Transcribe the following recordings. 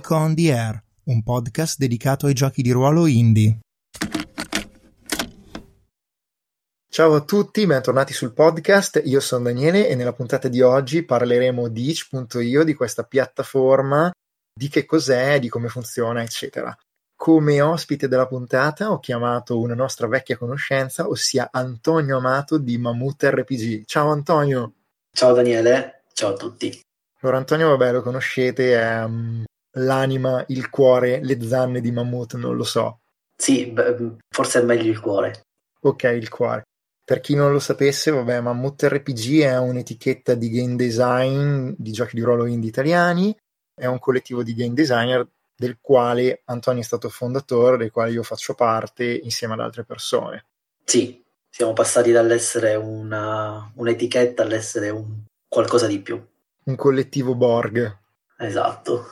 Geek on the Air, un podcast dedicato ai giochi di ruolo indie. Ciao a tutti, bentornati sul podcast. Io sono Daniele e nella puntata di oggi parleremo di itch.io, di questa piattaforma, di che cos'è, di come funziona, eccetera. Come ospite della puntata ho chiamato una nostra vecchia conoscenza, ossia Antonio Amato di Mammut RPG. Ciao Antonio! Ciao Daniele, ciao a tutti. Allora Antonio, vabbè, lo conoscete, è um, l'anima, il cuore, le zanne di Mammut, non lo so. Sì, beh, forse è meglio il cuore. Ok, il cuore. Per chi non lo sapesse, vabbè, Mammut RPG è un'etichetta di game design di giochi di ruolo indie italiani, è un collettivo di game designer del quale Antonio è stato fondatore, del quale io faccio parte insieme ad altre persone. Sì, siamo passati dall'essere una, un'etichetta all'essere un qualcosa di più. Un collettivo Borg. Esatto.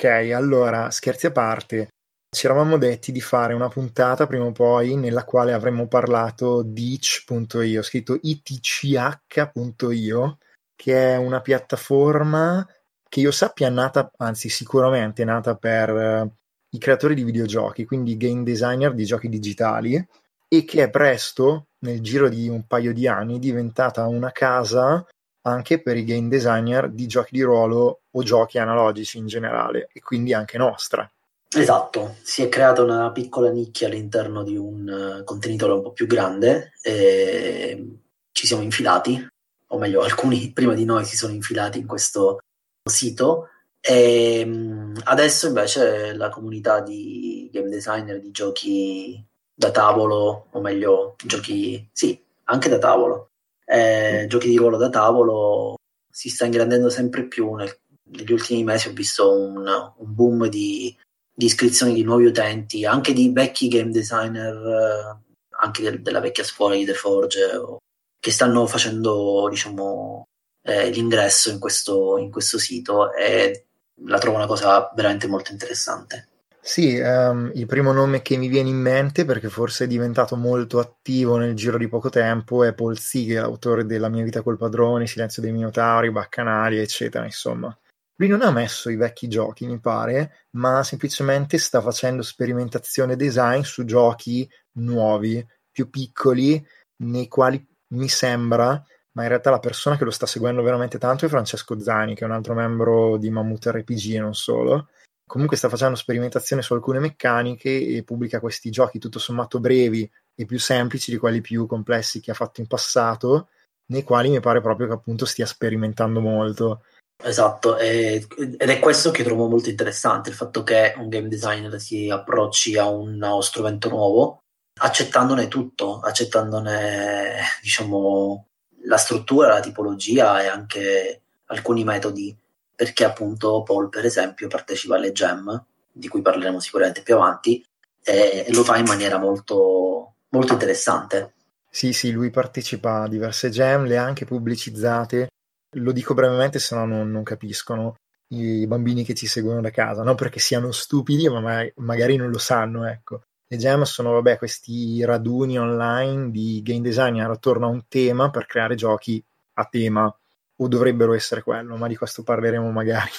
Ok, allora, scherzi a parte, ci eravamo detti di fare una puntata prima o poi nella quale avremmo parlato di itch.io, scritto itch.io, che è una piattaforma che io sappia è nata, anzi sicuramente è nata per uh, i creatori di videogiochi, quindi game designer di giochi digitali, e che è presto, nel giro di un paio di anni, diventata una casa anche per i game designer di giochi di ruolo o giochi analogici in generale, e quindi anche nostra. Esatto, si è creata una piccola nicchia all'interno di un uh, contenitore un po' più grande e ci siamo infilati o meglio alcuni prima di noi si sono infilati in questo sito e mm, adesso invece la comunità di game designer di giochi da tavolo, o meglio giochi, sì, anche da tavolo, eh, giochi di ruolo da tavolo si sta ingrandendo sempre più. Nel, negli ultimi mesi ho visto un, un boom di, di, iscrizioni di nuovi utenti, anche di vecchi game designer, eh, anche de, della vecchia scuola di The Forge o che stanno facendo diciamo, eh, l'ingresso in questo, in questo sito e la trovo una cosa veramente molto interessante. Sì, um, il primo nome che mi viene in mente, perché forse è diventato molto attivo nel giro di poco tempo, è Paul Siegel, autore della Mia vita col padrone, Silenzio dei Minotauri, Baccanali, eccetera, insomma. Lui non ha messo i vecchi giochi, mi pare, ma semplicemente sta facendo sperimentazione design su giochi nuovi, più piccoli, nei quali mi sembra, ma in realtà la persona che lo sta seguendo veramente tanto è Francesco Zani, che è un altro membro di Mammut RPG e non solo. Comunque sta facendo sperimentazione su alcune meccaniche e pubblica questi giochi tutto sommato brevi e più semplici di quelli più complessi che ha fatto in passato, nei quali mi pare proprio che appunto stia sperimentando molto. Esatto, ed è questo che trovo molto interessante, il fatto che un game designer si approcci a uno strumento nuovo accettandone tutto, accettandone diciamo la struttura, la tipologia e anche alcuni metodi, perché appunto Paul per esempio partecipa alle gem, di cui parleremo sicuramente più avanti, e, lo fa in maniera molto, molto interessante. Sì, sì, lui partecipa a diverse gem, le ha anche pubblicizzate. Lo dico brevemente, se no non, non capiscono i bambini che ci seguono da casa, non perché siano stupidi, ma magari non lo sanno, ecco. Le jam sono vabbè, questi raduni online di game designer attorno a un tema per creare giochi a tema, o dovrebbero essere quello, ma di questo parleremo magari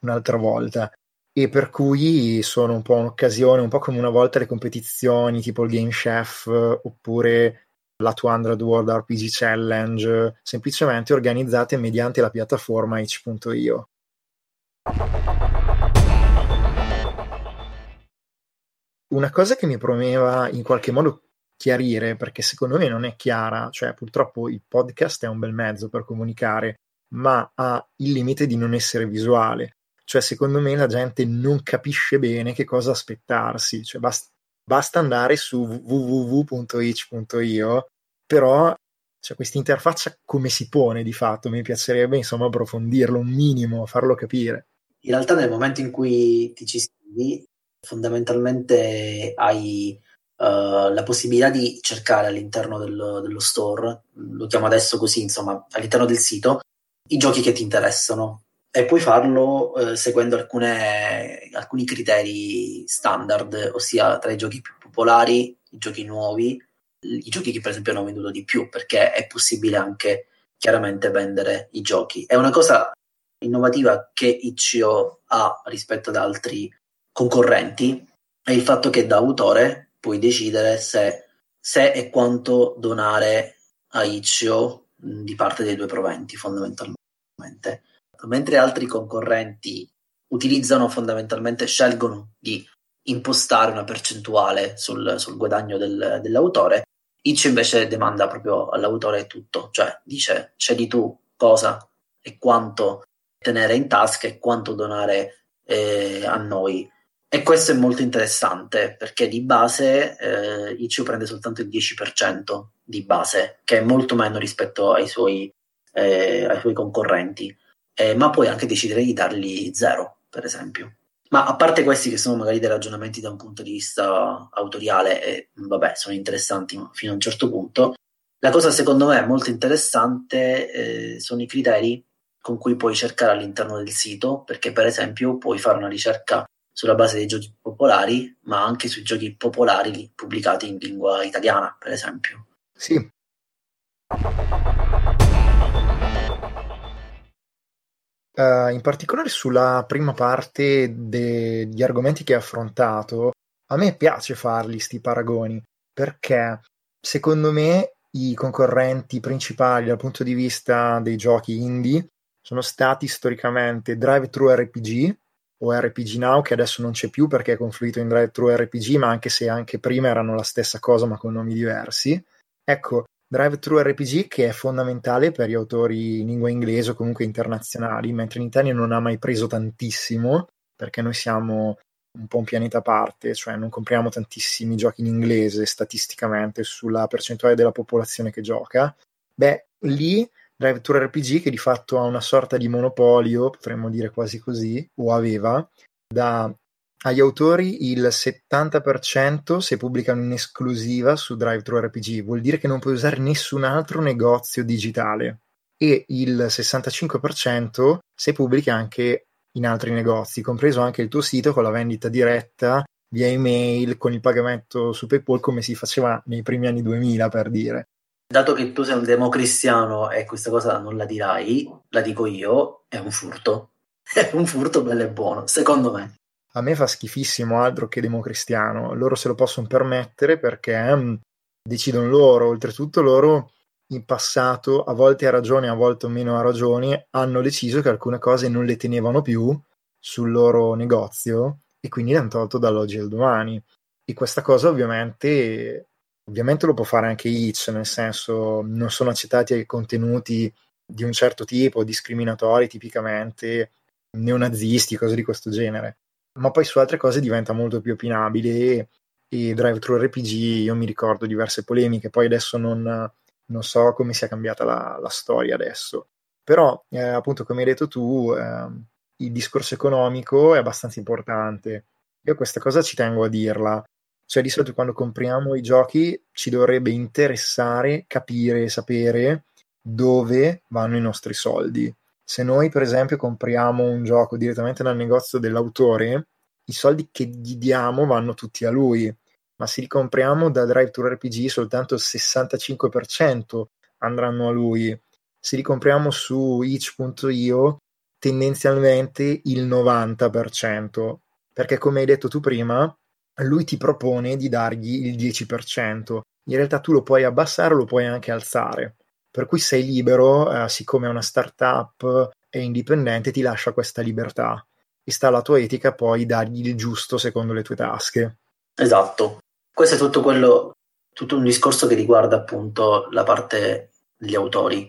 un'altra volta. E per cui sono un po' un'occasione, un po' come una volta le competizioni tipo il Game Chef oppure la 200 World RPG Challenge, semplicemente organizzate mediante la piattaforma itch.io. Una cosa che mi premeva in qualche modo chiarire, perché secondo me non è chiara, cioè purtroppo il podcast è un bel mezzo per comunicare, ma ha il limite di non essere visuale. Cioè, secondo me la gente non capisce bene che cosa aspettarsi. Cioè, basta, basta andare su www.itch.io, però cioè, questa interfaccia come si pone di fatto? Mi piacerebbe insomma approfondirlo un minimo, farlo capire. In realtà nel momento in cui ti ci iscrivi fondamentalmente hai uh, la possibilità di cercare all'interno del, dello store, lo chiamo adesso così, insomma, all'interno del sito, i giochi che ti interessano e puoi farlo uh, seguendo alcune, alcuni criteri standard, ossia tra i giochi più popolari, i giochi nuovi, i giochi che per esempio hanno venduto di più, perché è possibile anche chiaramente vendere i giochi. È una cosa innovativa che Itch.io ha rispetto ad altri concorrenti è il fatto che da autore puoi decidere se, se e quanto donare a Itch.io di parte dei due proventi fondamentalmente. Mentre altri concorrenti utilizzano fondamentalmente, scelgono di impostare una percentuale sul, sul guadagno del, dell'autore, Itch invece demanda proprio all'autore tutto, cioè dice scegli tu cosa e quanto tenere in tasca e quanto donare eh, a noi. E questo è molto interessante perché di base eh, Itch prende soltanto il 10% di base, che è molto meno rispetto ai suoi, eh, ai suoi concorrenti, eh, ma puoi anche decidere di dargli zero, per esempio. Ma a parte questi che sono magari dei ragionamenti da un punto di vista autoriale e vabbè, sono interessanti fino a un certo punto, la cosa secondo me molto interessante eh, sono i criteri con cui puoi cercare all'interno del sito, perché per esempio puoi fare una ricerca sulla base dei giochi popolari, ma anche sui giochi popolari pubblicati in lingua italiana, per esempio. Sì. Uh, in particolare sulla prima parte degli argomenti che hai affrontato, a me piace farli sti paragoni perché secondo me i concorrenti principali dal punto di vista dei giochi indie sono stati storicamente Drive Thru RPG o RPG Now che adesso non c'è più perché è confluito in Drive Thru RPG ma anche se anche prima erano la stessa cosa ma con nomi diversi ecco Drive-thru RPG che è fondamentale per gli autori in lingua inglese o comunque internazionali, mentre in Italia non ha mai preso tantissimo perché noi siamo un po' un pianeta a parte, cioè non compriamo tantissimi giochi in inglese statisticamente sulla percentuale della popolazione che gioca. Beh, lì Drive-thru RPG che di fatto ha una sorta di monopolio, potremmo dire quasi così, o aveva, da agli autori il 70% se pubblicano in esclusiva su DriveThruRPG, vuol dire che non puoi usare nessun altro negozio digitale e il 65% se pubblica anche in altri negozi, compreso anche il tuo sito con la vendita diretta via email con il pagamento su PayPal come si faceva nei primi anni 2000 per dire. Dato che tu sei un democristiano e questa cosa non la dirai, la dico io, è un furto. È un furto bello e buono, secondo me a me fa schifissimo altro che democristiano. Loro se lo possono permettere perché um, decidono loro. Oltretutto loro in passato, a volte a ragione, a volte meno a ragione, hanno deciso che alcune cose non le tenevano più sul loro negozio e quindi le hanno tolto dall'oggi al domani. E questa cosa ovviamente, ovviamente lo può fare anche Itch, nel senso non sono accettati contenuti di un certo tipo, discriminatori tipicamente, neonazisti, cose di questo genere. Ma poi su altre cose diventa molto più opinabile e, e Drive Thru RPG io mi ricordo diverse polemiche, poi adesso non, non so come sia cambiata la, la storia adesso, però eh, appunto come hai detto tu eh, il discorso economico è abbastanza importante, io questa cosa ci tengo a dirla, cioè di solito quando compriamo i giochi ci dovrebbe interessare capire e sapere dove vanno i nostri soldi. Se noi, per esempio, compriamo un gioco direttamente dal negozio dell'autore, i soldi che gli diamo vanno tutti a lui, ma se li compriamo da Drive to RPG soltanto il 65% andranno a lui. Se li compriamo su itch.io tendenzialmente il 90%, perché come hai detto tu prima, lui ti propone di dargli il 10%. In realtà tu lo puoi abbassare o lo puoi anche alzare per cui sei libero, eh, siccome è una startup e indipendente, ti lascia questa libertà e sta alla tua etica poi dargli il giusto secondo le tue tasche. Esatto, questo è tutto quello, tutto un discorso che riguarda appunto la parte degli autori.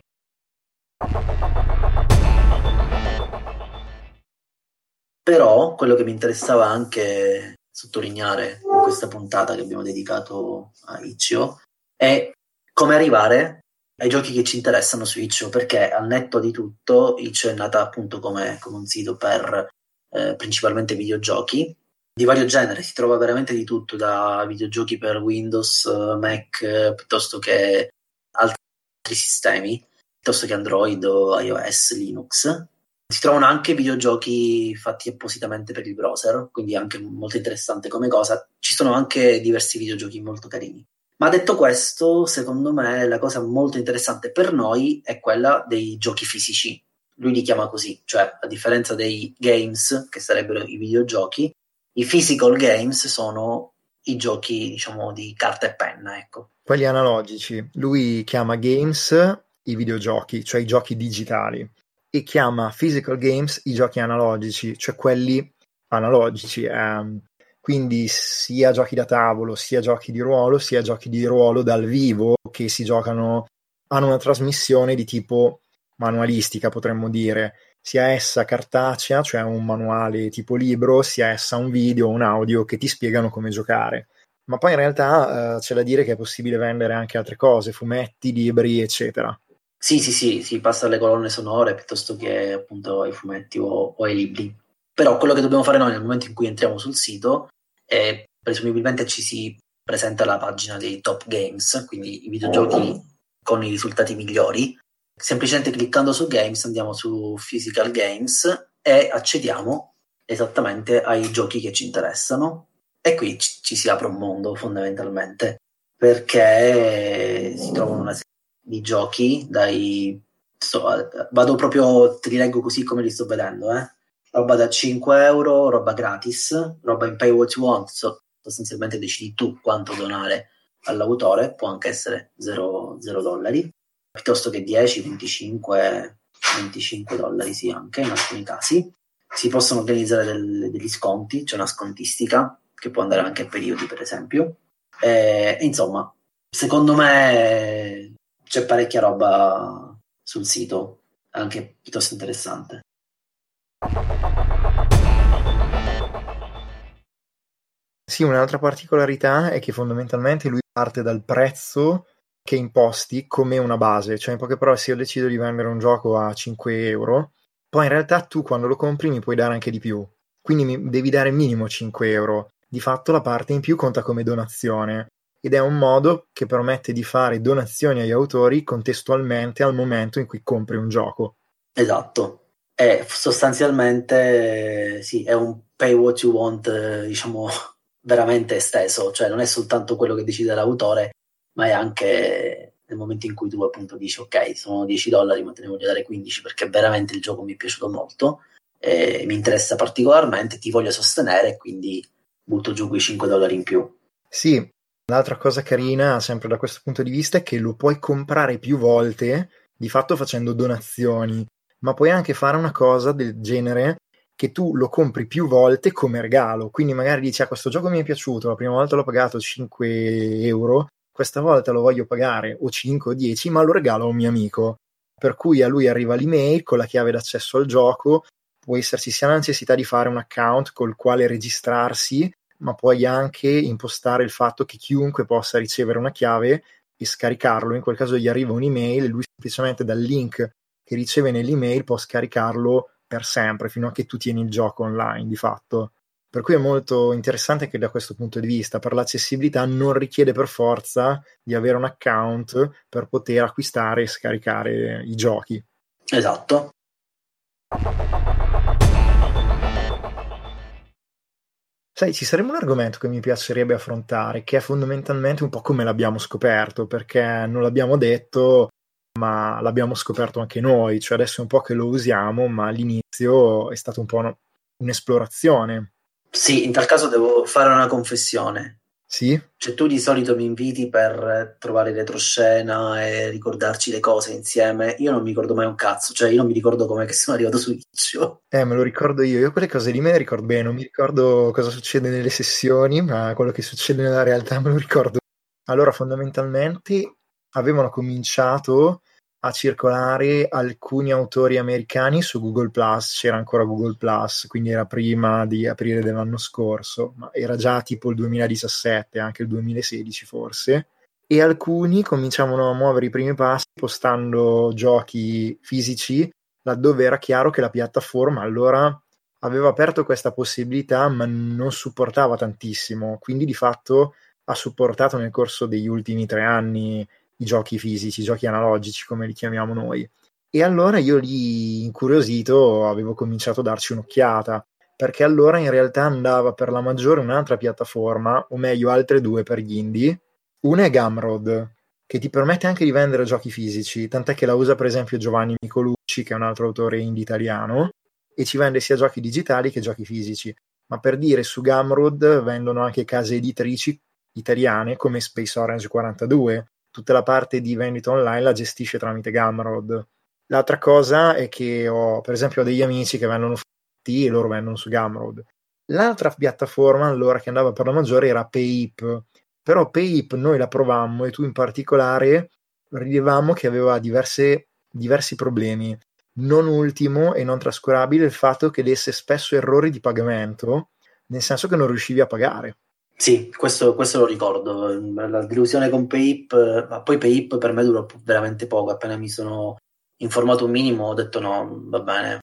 Però quello che mi interessava anche sottolineare in questa puntata che abbiamo dedicato a Ichio è come arrivare ai giochi che ci interessano su Itch, perché al netto di tutto Itch è nata appunto come, come un sito per eh, principalmente videogiochi di vario genere, si trova veramente di tutto, da videogiochi per Windows, Mac, piuttosto che altri sistemi, piuttosto che Android o iOS, Linux. Si trovano anche videogiochi fatti appositamente per il browser, quindi anche molto interessante come cosa. Ci sono anche diversi videogiochi molto carini. Ma detto questo, secondo me la cosa molto interessante per noi è quella dei giochi fisici. Lui li chiama così, cioè a differenza dei games, che sarebbero i videogiochi, i physical games sono i giochi, diciamo, di carta e penna, ecco. Quelli analogici. Lui chiama games i videogiochi, cioè i giochi digitali, e chiama physical games i giochi analogici, cioè quelli analogici. Ehm, quindi sia giochi da tavolo, sia giochi di ruolo, sia giochi di ruolo dal vivo che si giocano, hanno una trasmissione di tipo manualistica, potremmo dire, sia essa cartacea, cioè un manuale tipo libro, sia essa un video o un audio che ti spiegano come giocare. Ma poi in realtà eh, c'è da dire che è possibile vendere anche altre cose, fumetti, libri, eccetera. Sì, sì, sì, si passa alle colonne sonore piuttosto che appunto ai fumetti o, o ai libri. Però quello che dobbiamo fare noi nel momento in cui entriamo sul sito e presumibilmente ci si presenta la pagina dei top games, quindi i videogiochi con i risultati migliori. Semplicemente cliccando su games andiamo su physical games e accediamo esattamente ai giochi che ci interessano e qui ci, ci si apre un mondo fondamentalmente perché si trovano una serie di giochi dai so, vado proprio te li leggo così come li sto vedendo eh roba da 5 euro, roba gratis, roba in pay what you want, so, sostanzialmente decidi tu quanto donare all'autore, può anche essere 0, 0 dollari, piuttosto che 10, 25, 25 dollari sì anche in alcuni casi. Si possono organizzare del, degli sconti, c'è una scontistica che può andare anche a periodi per esempio. E, insomma, secondo me c'è parecchia roba sul sito, anche piuttosto interessante. Sì, un'altra particolarità è che fondamentalmente lui parte dal prezzo che imposti come una base, cioè in poche parole se io decido di vendere un gioco a 5 euro, poi in realtà tu quando lo compri mi puoi dare anche di più, quindi mi devi dare minimo 5 euro, di fatto la parte in più conta come donazione ed è un modo che permette di fare donazioni agli autori contestualmente al momento in cui compri un gioco. Esatto, è sostanzialmente sì, è un pay what you want, diciamo, veramente esteso, cioè non è soltanto quello che decide l'autore, ma è anche nel momento in cui tu appunto dici ok, sono 10 dollari, ma te ne voglio dare 15 perché veramente il gioco mi è piaciuto molto, mi interessa particolarmente, ti voglio sostenere, quindi butto giù quei 5 dollari in più. Sì, l'altra cosa carina, sempre da questo punto di vista, è che lo puoi comprare più volte, di fatto facendo donazioni ma puoi anche fare una cosa del genere che tu lo compri più volte come regalo. Quindi magari dici: Ah, questo gioco mi è piaciuto, la prima volta l'ho pagato 5 euro, questa volta lo voglio pagare o 5 o 10, ma lo regalo a un mio amico. Per cui a lui arriva l'email con la chiave d'accesso al gioco. Può esserci sia la necessità di fare un account col quale registrarsi, ma puoi anche impostare il fatto che chiunque possa ricevere una chiave e scaricarlo. In quel caso gli arriva un'email e lui semplicemente dal link che riceve nell'email può scaricarlo per sempre fino a che tu tieni il gioco online di fatto. Per cui è molto interessante che da questo punto di vista, per l'accessibilità, non richiede per forza di avere un account per poter acquistare e scaricare i giochi. Esatto. Sai, ci sarebbe un argomento che mi piacerebbe affrontare, che è fondamentalmente un po' come l'abbiamo scoperto, perché non l'abbiamo detto, ma l'abbiamo scoperto anche noi, cioè adesso è un po' che lo usiamo, ma all'inizio è stata un po' una, un'esplorazione. Sì, in tal caso devo fare una confessione. Sì? Cioè tu di solito mi inviti per trovare retroscena e ricordarci le cose insieme. Io non mi ricordo mai un cazzo, cioè io non mi ricordo come sono arrivato su Iccio. Eh, me lo ricordo io. Io quelle cose lì me le ricordo bene, non mi ricordo cosa succede nelle sessioni, ma quello che succede nella realtà me lo ricordo. Allora, fondamentalmente avevano cominciato a circolare alcuni autori americani su Google Plus, c'era ancora Google Plus, quindi era prima di aprile dell'anno scorso, ma era già tipo il 2017, anche il 2016 forse, e alcuni cominciavano a muovere i primi passi postando giochi fisici laddove era chiaro che la piattaforma allora aveva aperto questa possibilità ma non supportava tantissimo, quindi di fatto ha supportato nel corso degli ultimi tre anni i giochi fisici, i giochi analogici come li chiamiamo noi. E allora io lì incuriosito avevo cominciato a darci un'occhiata, perché allora in realtà andava per la maggiore un'altra piattaforma, o meglio altre due per gli indie, Una è Gumroad, che ti permette anche di vendere giochi fisici, tant'è che la usa per esempio Giovanni Nicolucci, che è un altro autore indie italiano, e ci vende sia giochi digitali che giochi fisici. Ma per dire, su Gumroad vendono anche case editrici italiane come Space Orange 42. Tutta la parte di vendita online la gestisce tramite Gumroad. L'altra cosa è che ho, per esempio, ho degli amici che vendono fatti e loro vendono su Gumroad. L'altra piattaforma allora che andava per la maggiore era Payip, però Payip noi la provammo e tu in particolare rilevammo che aveva diverse, diversi problemi. Non ultimo e non trascurabile il fatto che desse spesso errori di pagamento, nel senso che non riuscivi a pagare. Sì, questo, questo lo ricordo. La delusione con Payip, ma poi Payip per me durò veramente poco. Appena mi sono informato un minimo, ho detto no, va bene.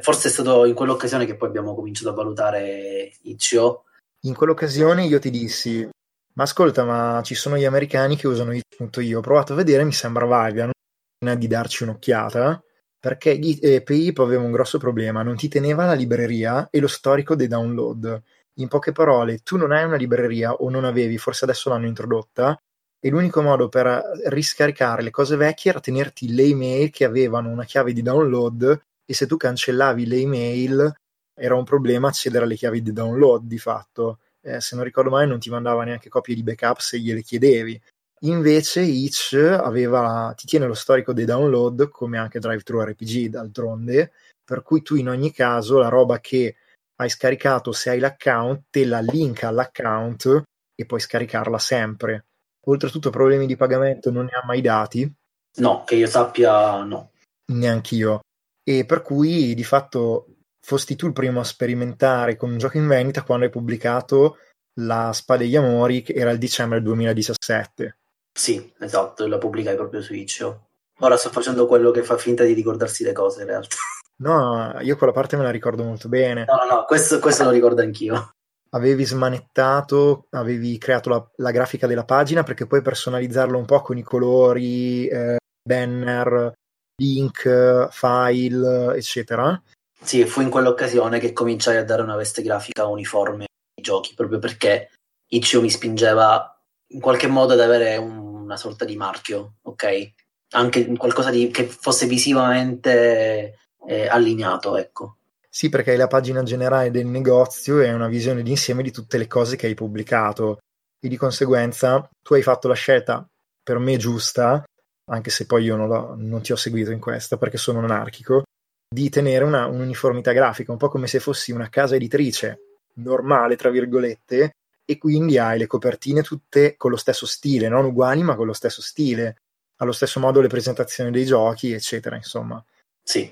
Forse è stato in quell'occasione che poi abbiamo cominciato a valutare Itch.io. In quell'occasione io ti dissi, ma ascolta, ma ci sono gli americani che usano Itch.io. Ho provato a vedere, mi sembra non di darci un'occhiata, perché eh, aveva un grosso problema, non ti teneva la libreria e lo storico dei download. In poche parole, tu non hai una libreria o non avevi, forse adesso l'hanno introdotta, e l'unico modo per riscaricare le cose vecchie era tenerti le email che avevano una chiave di download e se tu cancellavi le email era un problema accedere alle chiavi di download di fatto. Eh, se non ricordo male non ti mandava neanche copie di backup se gliele chiedevi. Invece Itch aveva, ti tiene lo storico dei download come anche Drive-Thru RPG d'altronde, per cui tu in ogni caso la roba che hai scaricato se hai l'account te la linka all'account e puoi scaricarla sempre. Oltretutto problemi di pagamento non ne ha mai dati. No, che io sappia no. Neanch'io. E per cui di fatto fosti tu il primo a sperimentare con un gioco in vendita quando hai pubblicato La Spada degli Amori, che era il dicembre 2017. Sì, esatto, la pubblicai proprio su Itch.io. Ora sto facendo quello che fa finta di ricordarsi le cose in realtà. No, io quella parte me la ricordo molto bene. No, no, no, questo, questo lo ricordo anch'io. Avevi smanettato, avevi creato la, la, grafica della pagina perché puoi personalizzarlo un po' con i colori, eh, banner, link, file, eccetera. Sì, fu in quell'occasione che cominciai a dare una veste grafica uniforme ai giochi, proprio perché Itch.io mi spingeva in qualche modo ad avere un, una sorta di marchio, ok? Anche qualcosa di, che fosse visivamente eh, allineato, ecco. Sì, perché hai la pagina generale del negozio e una visione d'insieme di tutte le cose che hai pubblicato e di conseguenza tu hai fatto la scelta per me giusta, anche se poi io non, non ti ho seguito in questa perché sono anarchico, di tenere una, un'uniformità grafica, un po' come se fossi una casa editrice normale, tra virgolette, e quindi hai le copertine tutte con lo stesso stile, non uguali ma con lo stesso stile, allo stesso modo le presentazioni dei giochi, eccetera, insomma. Sì,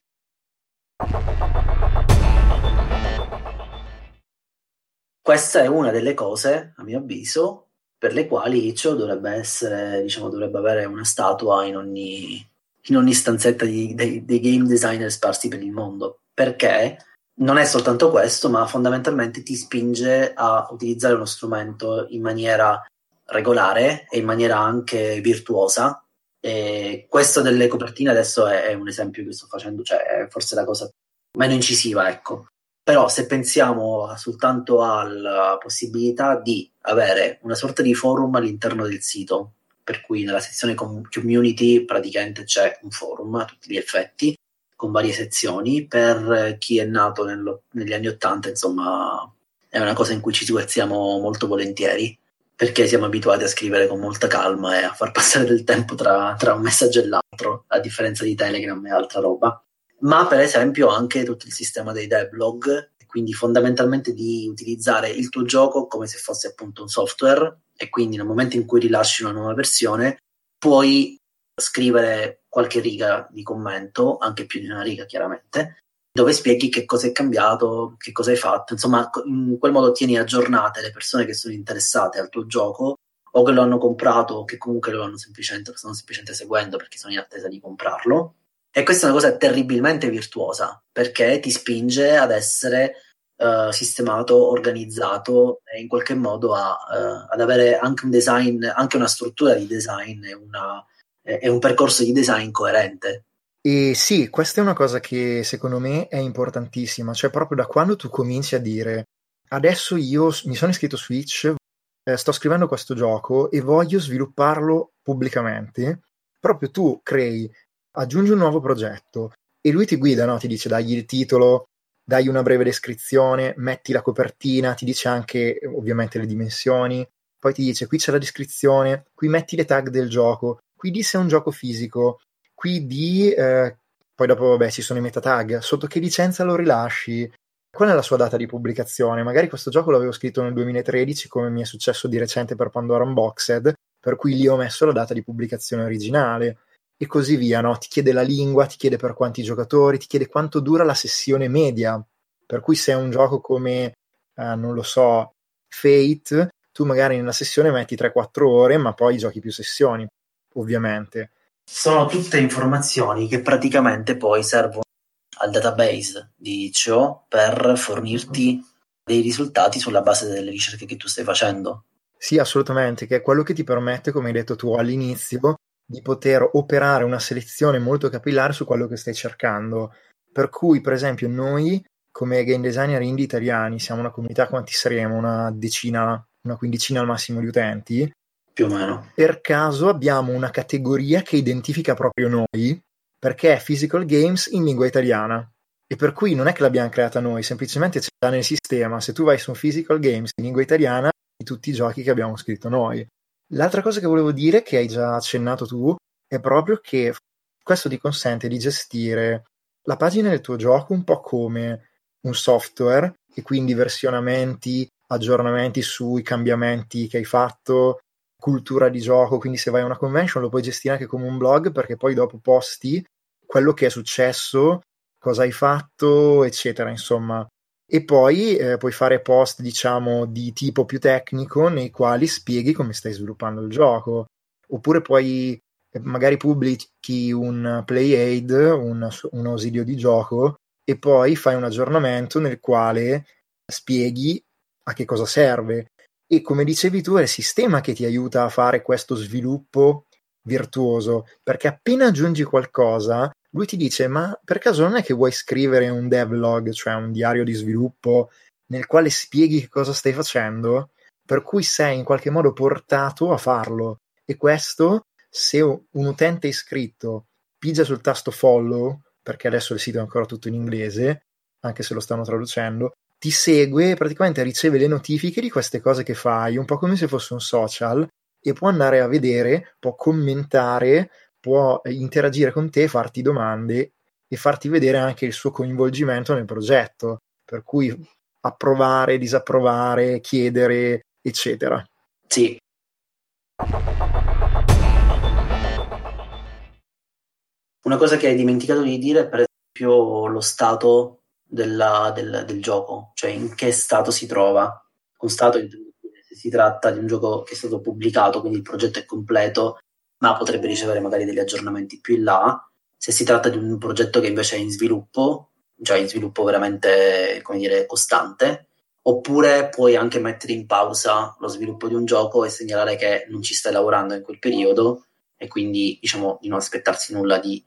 questa è una delle cose, a mio avviso, per le quali Iccio dovrebbe essere, diciamo, dovrebbe avere una statua in ogni, in ogni stanzetta di, dei, dei game designer sparsi per il mondo. Perché non è soltanto questo, ma fondamentalmente ti spinge a utilizzare uno strumento in maniera regolare e in maniera anche virtuosa e questo delle copertine adesso è, è, un esempio che sto facendo, cioè è forse la cosa meno incisiva, ecco. Però se pensiamo soltanto alla possibilità di avere una sorta di forum all'interno del sito, per cui nella sezione community praticamente c'è un forum a tutti gli effetti, con varie sezioni, per chi è nato nello, negli anni Ottanta, insomma, è una cosa in cui ci divertiamo molto volentieri perché siamo abituati a scrivere con molta calma e a far passare del tempo tra, tra un messaggio e l'altro, a differenza di Telegram e altra roba. Ma per esempio anche tutto il sistema dei devlog, quindi fondamentalmente di utilizzare il tuo gioco come se fosse appunto un software e quindi nel momento in cui rilasci una nuova versione puoi scrivere qualche riga di commento, anche più di una riga chiaramente, dove spieghi che cosa è cambiato, che cosa hai fatto. Insomma, in quel modo tieni aggiornate le persone che sono interessate al tuo gioco o che lo hanno comprato o che comunque lo semplicemente, stanno semplicemente seguendo perché sono in attesa di comprarlo. E questa è una cosa terribilmente virtuosa perché ti spinge ad essere uh, sistemato, organizzato e in qualche modo a, uh, ad avere anche un design, anche una struttura di design e, una, e un percorso di design coerente. E sì, questa è una cosa che secondo me è importantissima, cioè proprio da quando tu cominci a dire adesso io mi sono iscritto su Switch, eh, sto scrivendo questo gioco e voglio svilupparlo pubblicamente, proprio tu crei, aggiungi un nuovo progetto e lui ti guida, no? ti dice dagli il titolo, dai una breve descrizione, metti la copertina, ti dice anche ovviamente le dimensioni, poi ti dice qui c'è la descrizione, qui metti le tag del gioco, qui di se è un gioco fisico, qui di... Eh, poi dopo vabbè ci sono i meta tag, sotto che licenza lo rilasci, qual è la sua data di pubblicazione? Magari questo gioco l'avevo scritto nel 2013 come mi è successo di recente per Pandora Unboxed, per cui lì ho messo la data di pubblicazione originale e così via, no? Ti chiede la lingua, ti chiede per quanti giocatori, ti chiede quanto dura la sessione media, per cui se è un gioco come, eh, non lo so, Fate, tu magari nella sessione metti 3-4 ore, ma poi giochi più sessioni, ovviamente. Sono tutte informazioni che praticamente poi servono al database di CO per fornirti dei risultati sulla base delle ricerche che tu stai facendo. Sì, assolutamente, che è quello che ti permette, come hai detto tu all'inizio, di poter operare una selezione molto capillare su quello che stai cercando. Per cui, per esempio, noi come game designer indie italiani siamo una comunità, quanti saremo? Una decina, una quindicina al massimo di utenti. Più o meno. Per caso abbiamo una categoria che identifica proprio noi, perché è Physical Games in lingua italiana. E per cui non è che l'abbiamo creata noi, semplicemente c'è nel sistema. Se tu vai su Physical Games in lingua italiana, di tutti i giochi che abbiamo scritto noi. L'altra cosa che volevo dire, che hai già accennato tu, è proprio che questo ti consente di gestire la pagina del tuo gioco un po' come un software e quindi versionamenti, aggiornamenti sui cambiamenti che hai fatto, cultura di gioco, quindi se vai a una convention lo puoi gestire anche come un blog perché poi dopo posti quello che è successo, cosa hai fatto, eccetera, insomma. E poi eh, puoi fare post, diciamo, di tipo più tecnico nei quali spieghi come stai sviluppando il gioco. Oppure puoi eh, magari pubblichi un play aid, un, un ausilio di gioco, e poi fai un aggiornamento nel quale spieghi a che cosa serve. E come dicevi tu, è il sistema che ti aiuta a fare questo sviluppo virtuoso, perché appena aggiungi qualcosa, lui ti dice: Ma per caso non è che vuoi scrivere un devlog, cioè un diario di sviluppo, nel quale spieghi che cosa stai facendo? Per cui sei in qualche modo portato a farlo. E questo, se un utente iscritto pigia sul tasto follow, perché adesso il sito è ancora tutto in inglese, anche se lo stanno traducendo, ti segue praticamente riceve le notifiche di queste cose che fai, un po' come se fosse un social, e può andare a vedere, può commentare, può interagire con te, farti domande e farti vedere anche il suo coinvolgimento nel progetto, per cui approvare, disapprovare, chiedere, eccetera. Sì. Una cosa che hai dimenticato di dire è per esempio lo stato della, del, del, gioco, cioè in che stato si trova. Con stato se si tratta di un gioco che è stato pubblicato, quindi il progetto è completo, ma potrebbe ricevere magari degli aggiornamenti più in là. Se si tratta di un progetto che invece è in sviluppo, cioè in sviluppo veramente, come dire, costante, oppure puoi anche mettere in pausa lo sviluppo di un gioco e segnalare che non ci stai lavorando in quel periodo e quindi diciamo di non aspettarsi nulla di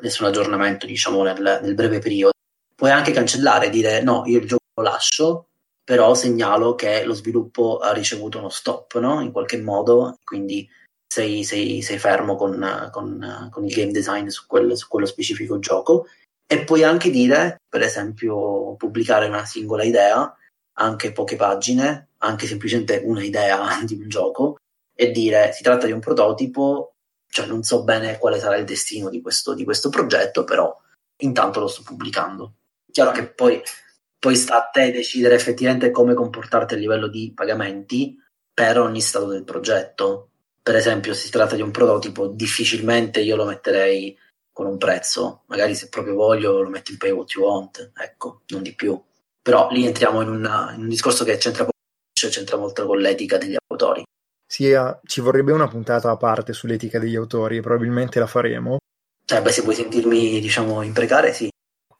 nessun aggiornamento diciamo nel, nel breve periodo Puoi anche cancellare e dire no, io il gioco lo lascio, però segnalo che lo sviluppo ha ricevuto uno stop, no? In qualche modo, quindi sei, sei, sei fermo con, con, con, il game design su, quel, su quello specifico gioco. E puoi anche dire, per esempio, pubblicare una singola idea, anche poche pagine, anche semplicemente una idea di un gioco, e dire si tratta di un prototipo, cioè non so bene quale sarà il destino di questo, di questo progetto, però intanto lo sto pubblicando. Chiaro che poi, poi sta a te decidere effettivamente come comportarti a livello di pagamenti per ogni stato del progetto. Per esempio, se si tratta di un prototipo, difficilmente io lo metterei con un prezzo. Magari se proprio voglio lo metto in pay what you want, ecco, non di più. Però lì entriamo in, una, in un discorso che c'entra, cioè c'entra molto con l'etica degli autori. Sì, ci vorrebbe una puntata a parte sull'etica degli autori, probabilmente la faremo. Eh beh, se vuoi sentirmi, diciamo, imprecare, sì.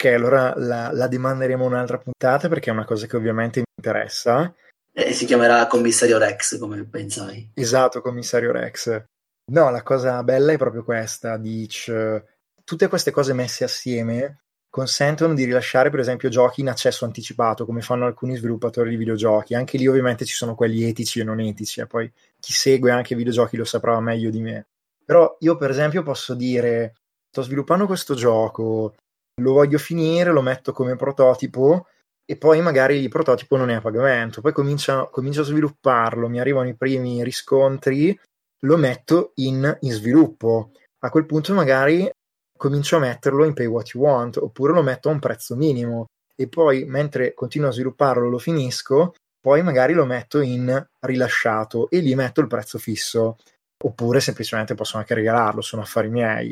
Ok, allora la, la demanderemo un'altra puntata perché è una cosa che ovviamente mi interessa. E si chiamerà Commissario Rex, come pensai. Esatto, Commissario Rex. No, la cosa bella è proprio questa, Ditch. Tutte queste cose messe assieme consentono di rilasciare per esempio giochi in accesso anticipato come fanno alcuni sviluppatori di videogiochi anche lì ovviamente ci sono quelli etici e non etici e poi chi segue anche i videogiochi lo saprà meglio di me però io per esempio posso dire sto sviluppando questo gioco lo voglio finire lo metto come prototipo e poi magari il prototipo non è a pagamento. Poi comincio, comincio a svilupparlo mi arrivano i primi riscontri lo metto in, in sviluppo. A quel punto magari comincio a metterlo in pay what you want oppure lo metto a un prezzo minimo. E poi mentre continuo a svilupparlo lo finisco poi magari lo metto in rilasciato e lì metto il prezzo fisso. Oppure semplicemente posso anche regalarlo sono affari miei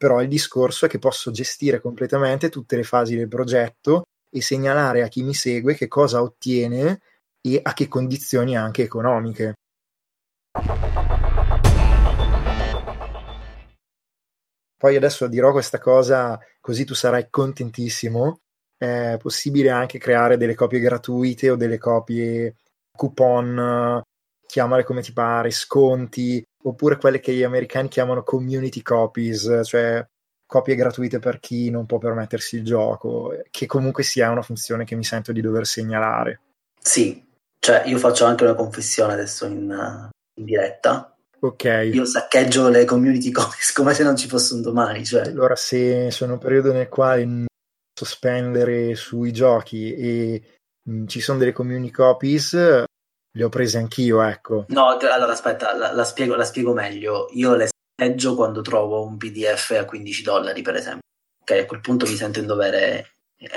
però il discorso è che posso gestire completamente tutte le fasi del progetto e segnalare a chi mi segue che cosa ottiene e a che condizioni anche economiche Poi adesso dirò questa cosa così tu sarai contentissimo. È possibile anche creare delle copie gratuite o delle copie coupon, chiamale come ti pare, sconti, oppure quelle che gli americani chiamano community copies, cioè copie gratuite per chi non può permettersi il gioco, che comunque sia una funzione che mi sento di dover segnalare. Sì, cioè io faccio anche una confessione adesso in, in diretta. Ok. Io saccheggio le community comics come se non ci fosse un domani. Cioè. Allora, se sono un periodo nel quale sospendere sui giochi e mh, ci sono delle community copies, le ho prese anch'io, ecco. No, allora aspetta, la, la, spiego, la spiego meglio. Io le saccheggio quando trovo un PDF a 15 dollari, per esempio. Ok, a quel punto mi sento in dovere,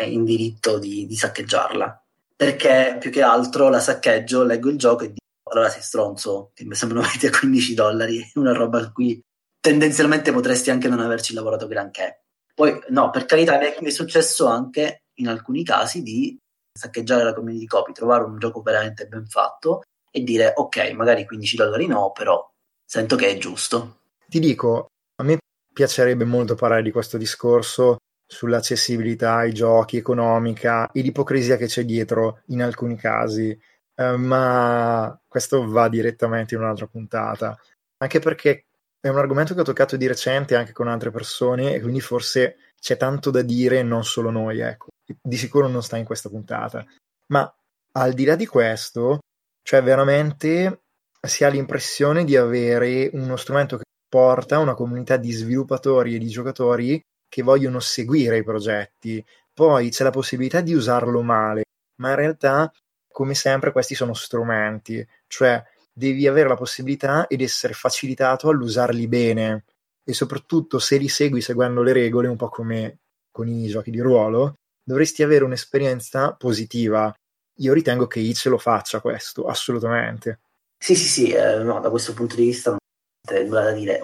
in diritto di, di saccheggiarla. Perché più che altro la saccheggio, leggo il gioco e dico allora sei stronzo, che mi sembrano venuti a 15 dollari, una roba a cui tendenzialmente potresti anche non averci lavorato granché. Poi, no, per carità, mi è successo anche in alcuni casi di saccheggiare la community copy, trovare un gioco veramente ben fatto e dire ok, magari 15 dollari no, però sento che è giusto. Ti dico, a me piacerebbe molto parlare di questo discorso sull'accessibilità ai giochi, economica e l'ipocrisia che c'è dietro in alcuni casi. Eh, ma questo va direttamente in un'altra puntata, anche perché è un argomento che ho toccato di recente anche con altre persone e quindi forse c'è tanto da dire, non solo noi, ecco. Di sicuro non sta in questa puntata. Ma al di là di questo, cioè veramente si ha l'impressione di avere uno strumento che porta una comunità di sviluppatori e di giocatori che vogliono seguire i progetti. Poi c'è la possibilità di usarlo male, ma in realtà come sempre questi sono strumenti, cioè devi avere la possibilità ed essere facilitato all'usarli bene e soprattutto se li segui seguendo le regole, un po' come con i giochi di ruolo, dovresti avere un'esperienza positiva. Io ritengo che Itch lo faccia questo, assolutamente. Sì, sì, sì, eh, no, da questo punto di vista non c'è nulla da dire.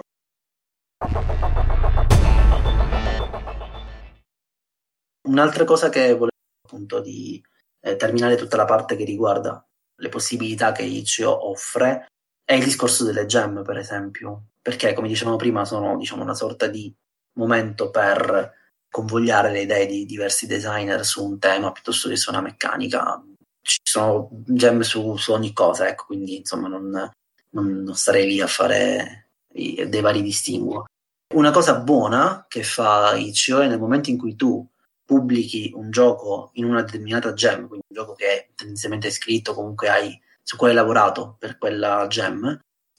Un'altra cosa che volevo appunto di eh, terminare tutta la parte che riguarda le possibilità che Itch.io offre è il discorso delle gem, per esempio, perché come dicevamo prima sono diciamo, una sorta di momento per convogliare le idee di diversi designer su un tema piuttosto che su una meccanica. Ci sono gem su, su ogni cosa, ecco, quindi insomma non, non, non starei lì a fare dei vari distinguo. Una cosa buona che fa Itch.io è nel momento in cui tu pubblichi un gioco in una determinata gem, quindi un gioco che è tendenzialmente scritto, comunque hai, su cui hai lavorato per quella gem,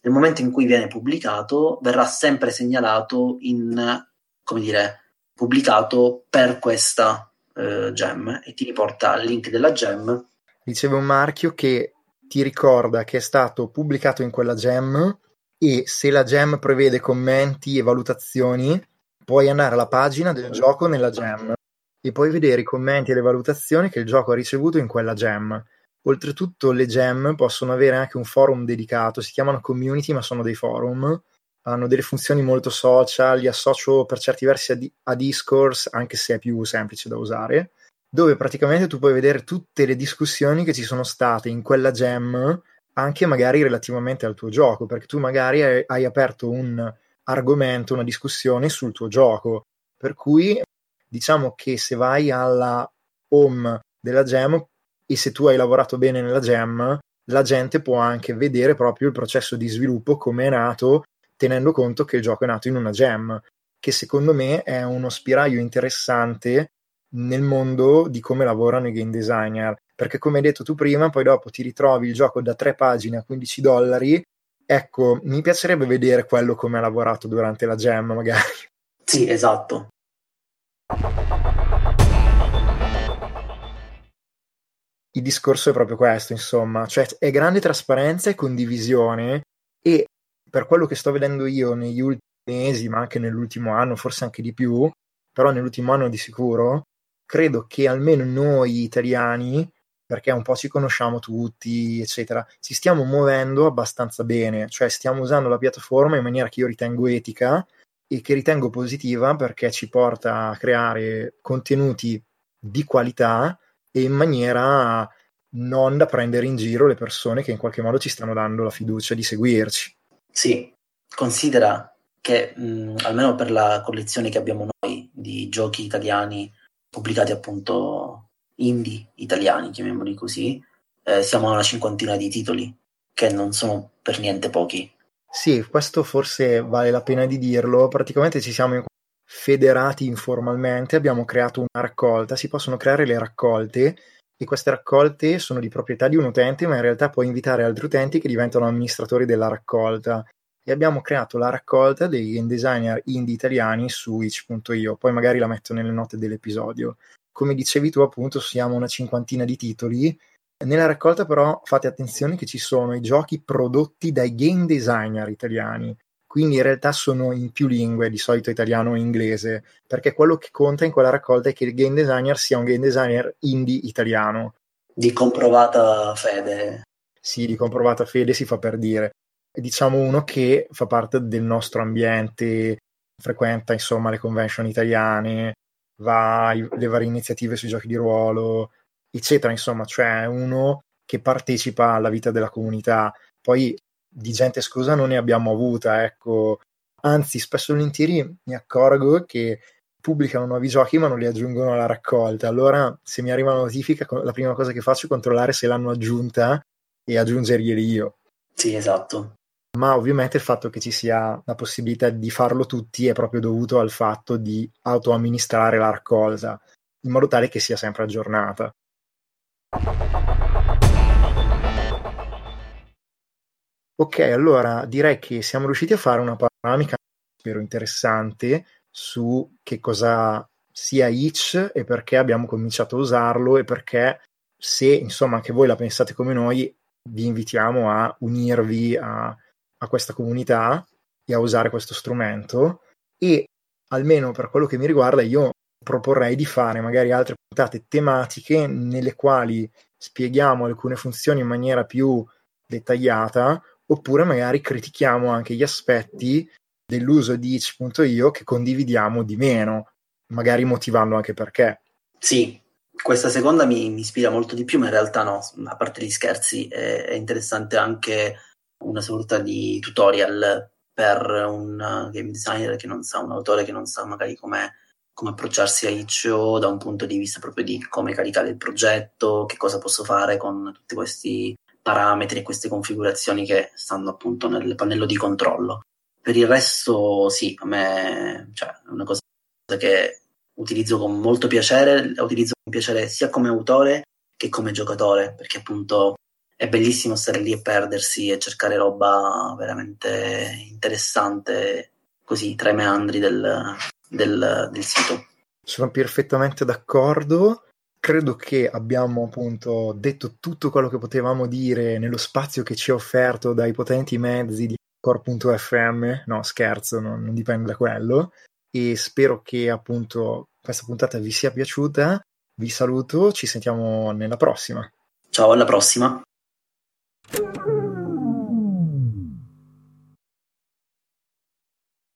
nel momento in cui viene pubblicato verrà sempre segnalato in, come dire, pubblicato per questa eh, gem e ti riporta il link della gem. Riceve un marchio che ti ricorda che è stato pubblicato in quella gem e se la gem prevede commenti e valutazioni puoi andare alla pagina del gioco nella gem e puoi vedere i commenti e le valutazioni che il gioco ha ricevuto in quella gem. Oltretutto le gem possono avere anche un forum dedicato, si chiamano community ma sono dei forum, hanno delle funzioni molto social, li associo per certi versi a, di- a Discourse, anche se è più semplice da usare, dove praticamente tu puoi vedere tutte le discussioni che ci sono state in quella gem, anche magari relativamente al tuo gioco, perché tu magari hai, hai aperto un argomento, una discussione sul tuo gioco, per cui diciamo che se vai alla home della gem e se tu hai lavorato bene nella gem, la gente può anche vedere proprio il processo di sviluppo come è nato, tenendo conto che il gioco è nato in una gem, che secondo me è uno spiraglio interessante nel mondo di come lavorano i game designer. Perché come hai detto tu prima, poi dopo ti ritrovi il gioco da tre pagine a 15 dollari. Ecco, mi piacerebbe vedere quello come ha lavorato durante la jam, magari. Sì, esatto. Il discorso è proprio questo, insomma, cioè è grande trasparenza e condivisione e per quello che sto vedendo io negli ultimi mesi, ma anche nell'ultimo anno, forse anche di più, però nell'ultimo anno di sicuro, credo che almeno noi italiani, perché un po' ci conosciamo tutti, eccetera, ci stiamo muovendo abbastanza bene, cioè stiamo usando la piattaforma in maniera che io ritengo etica e che ritengo positiva perché ci porta a creare contenuti di qualità e in maniera non da prendere in giro le persone che in qualche modo ci stanno dando la fiducia di seguirci. Sì, considera che mh, almeno per la collezione che abbiamo noi di giochi italiani pubblicati appunto indie italiani, chiamiamoli così, eh, siamo a una cinquantina di titoli, che non sono per niente pochi. Sì, questo forse vale la pena di dirlo. Praticamente ci siamo federati informalmente, abbiamo creato una raccolta, si possono creare le raccolte e queste raccolte sono di proprietà di un utente, ma in realtà puoi invitare altri utenti che diventano amministratori della raccolta. E abbiamo creato la raccolta dei game designer indie italiani su itch.io, poi magari la metto nelle note dell'episodio. Come dicevi tu, appunto, siamo una cinquantina di titoli. Nella raccolta, però, fate attenzione che ci sono i giochi prodotti dai game designer italiani quindi in realtà sono in più lingue, di solito italiano o inglese, perché quello che conta in quella raccolta è che il game designer sia un game designer indie italiano. Di comprovata fede. Sì, di comprovata fede si fa per dire. È, diciamo uno che fa parte del nostro ambiente, frequenta insomma le convention italiane, va alle varie iniziative sui giochi di ruolo, eccetera, insomma, cioè uno che partecipa alla vita della comunità. Poi di gente esclusa non ne abbiamo avuta, ecco. Anzi, spesso e volentieri mi accorgo che pubblicano nuovi giochi ma non li aggiungono alla raccolta. Allora, se mi arriva una notifica, la prima cosa che faccio è controllare se l'hanno aggiunta e aggiungerglieli io. Sì, esatto. Ma ovviamente il fatto che ci sia la possibilità di farlo tutti è proprio dovuto al fatto di autoamministrare la raccolta, in modo tale che sia sempre aggiornata. Ok, allora direi che siamo riusciti a fare una panoramica, spero interessante, su che cosa sia Itch e perché abbiamo cominciato a usarlo e perché se insomma anche voi la pensate come noi, vi invitiamo a unirvi a, a questa comunità e a usare questo strumento. E almeno per quello che mi riguarda io proporrei di fare magari altre puntate tematiche nelle quali spieghiamo alcune funzioni in maniera più dettagliata oppure magari critichiamo anche gli aspetti dell'uso di itch.io che condividiamo di meno, magari motivando anche perché. Sì, questa seconda mi, mi, ispira molto di più, ma in realtà no, a parte gli scherzi, è, è interessante anche una sorta di tutorial per un game designer che non sa, un autore che non sa magari come approcciarsi a Itch.io da un punto di vista proprio di come caricare il progetto, che cosa posso fare con tutti questi parametri e queste configurazioni che stanno appunto nel pannello di controllo. Per il resto, sì, a me cioè, è una cosa che utilizzo con molto piacere, la utilizzo con piacere sia come autore che come giocatore, perché appunto è bellissimo stare lì e perdersi e cercare roba veramente interessante così tra i meandri del, del, del sito. Sono perfettamente d'accordo credo che abbiamo appunto detto tutto quello che potevamo dire nello spazio che ci è offerto dai potenti mezzi di Core.fm. No, scherzo, non, non dipende da quello. E spero che appunto questa puntata vi sia piaciuta. Vi saluto, ci sentiamo nella prossima. Ciao, alla prossima.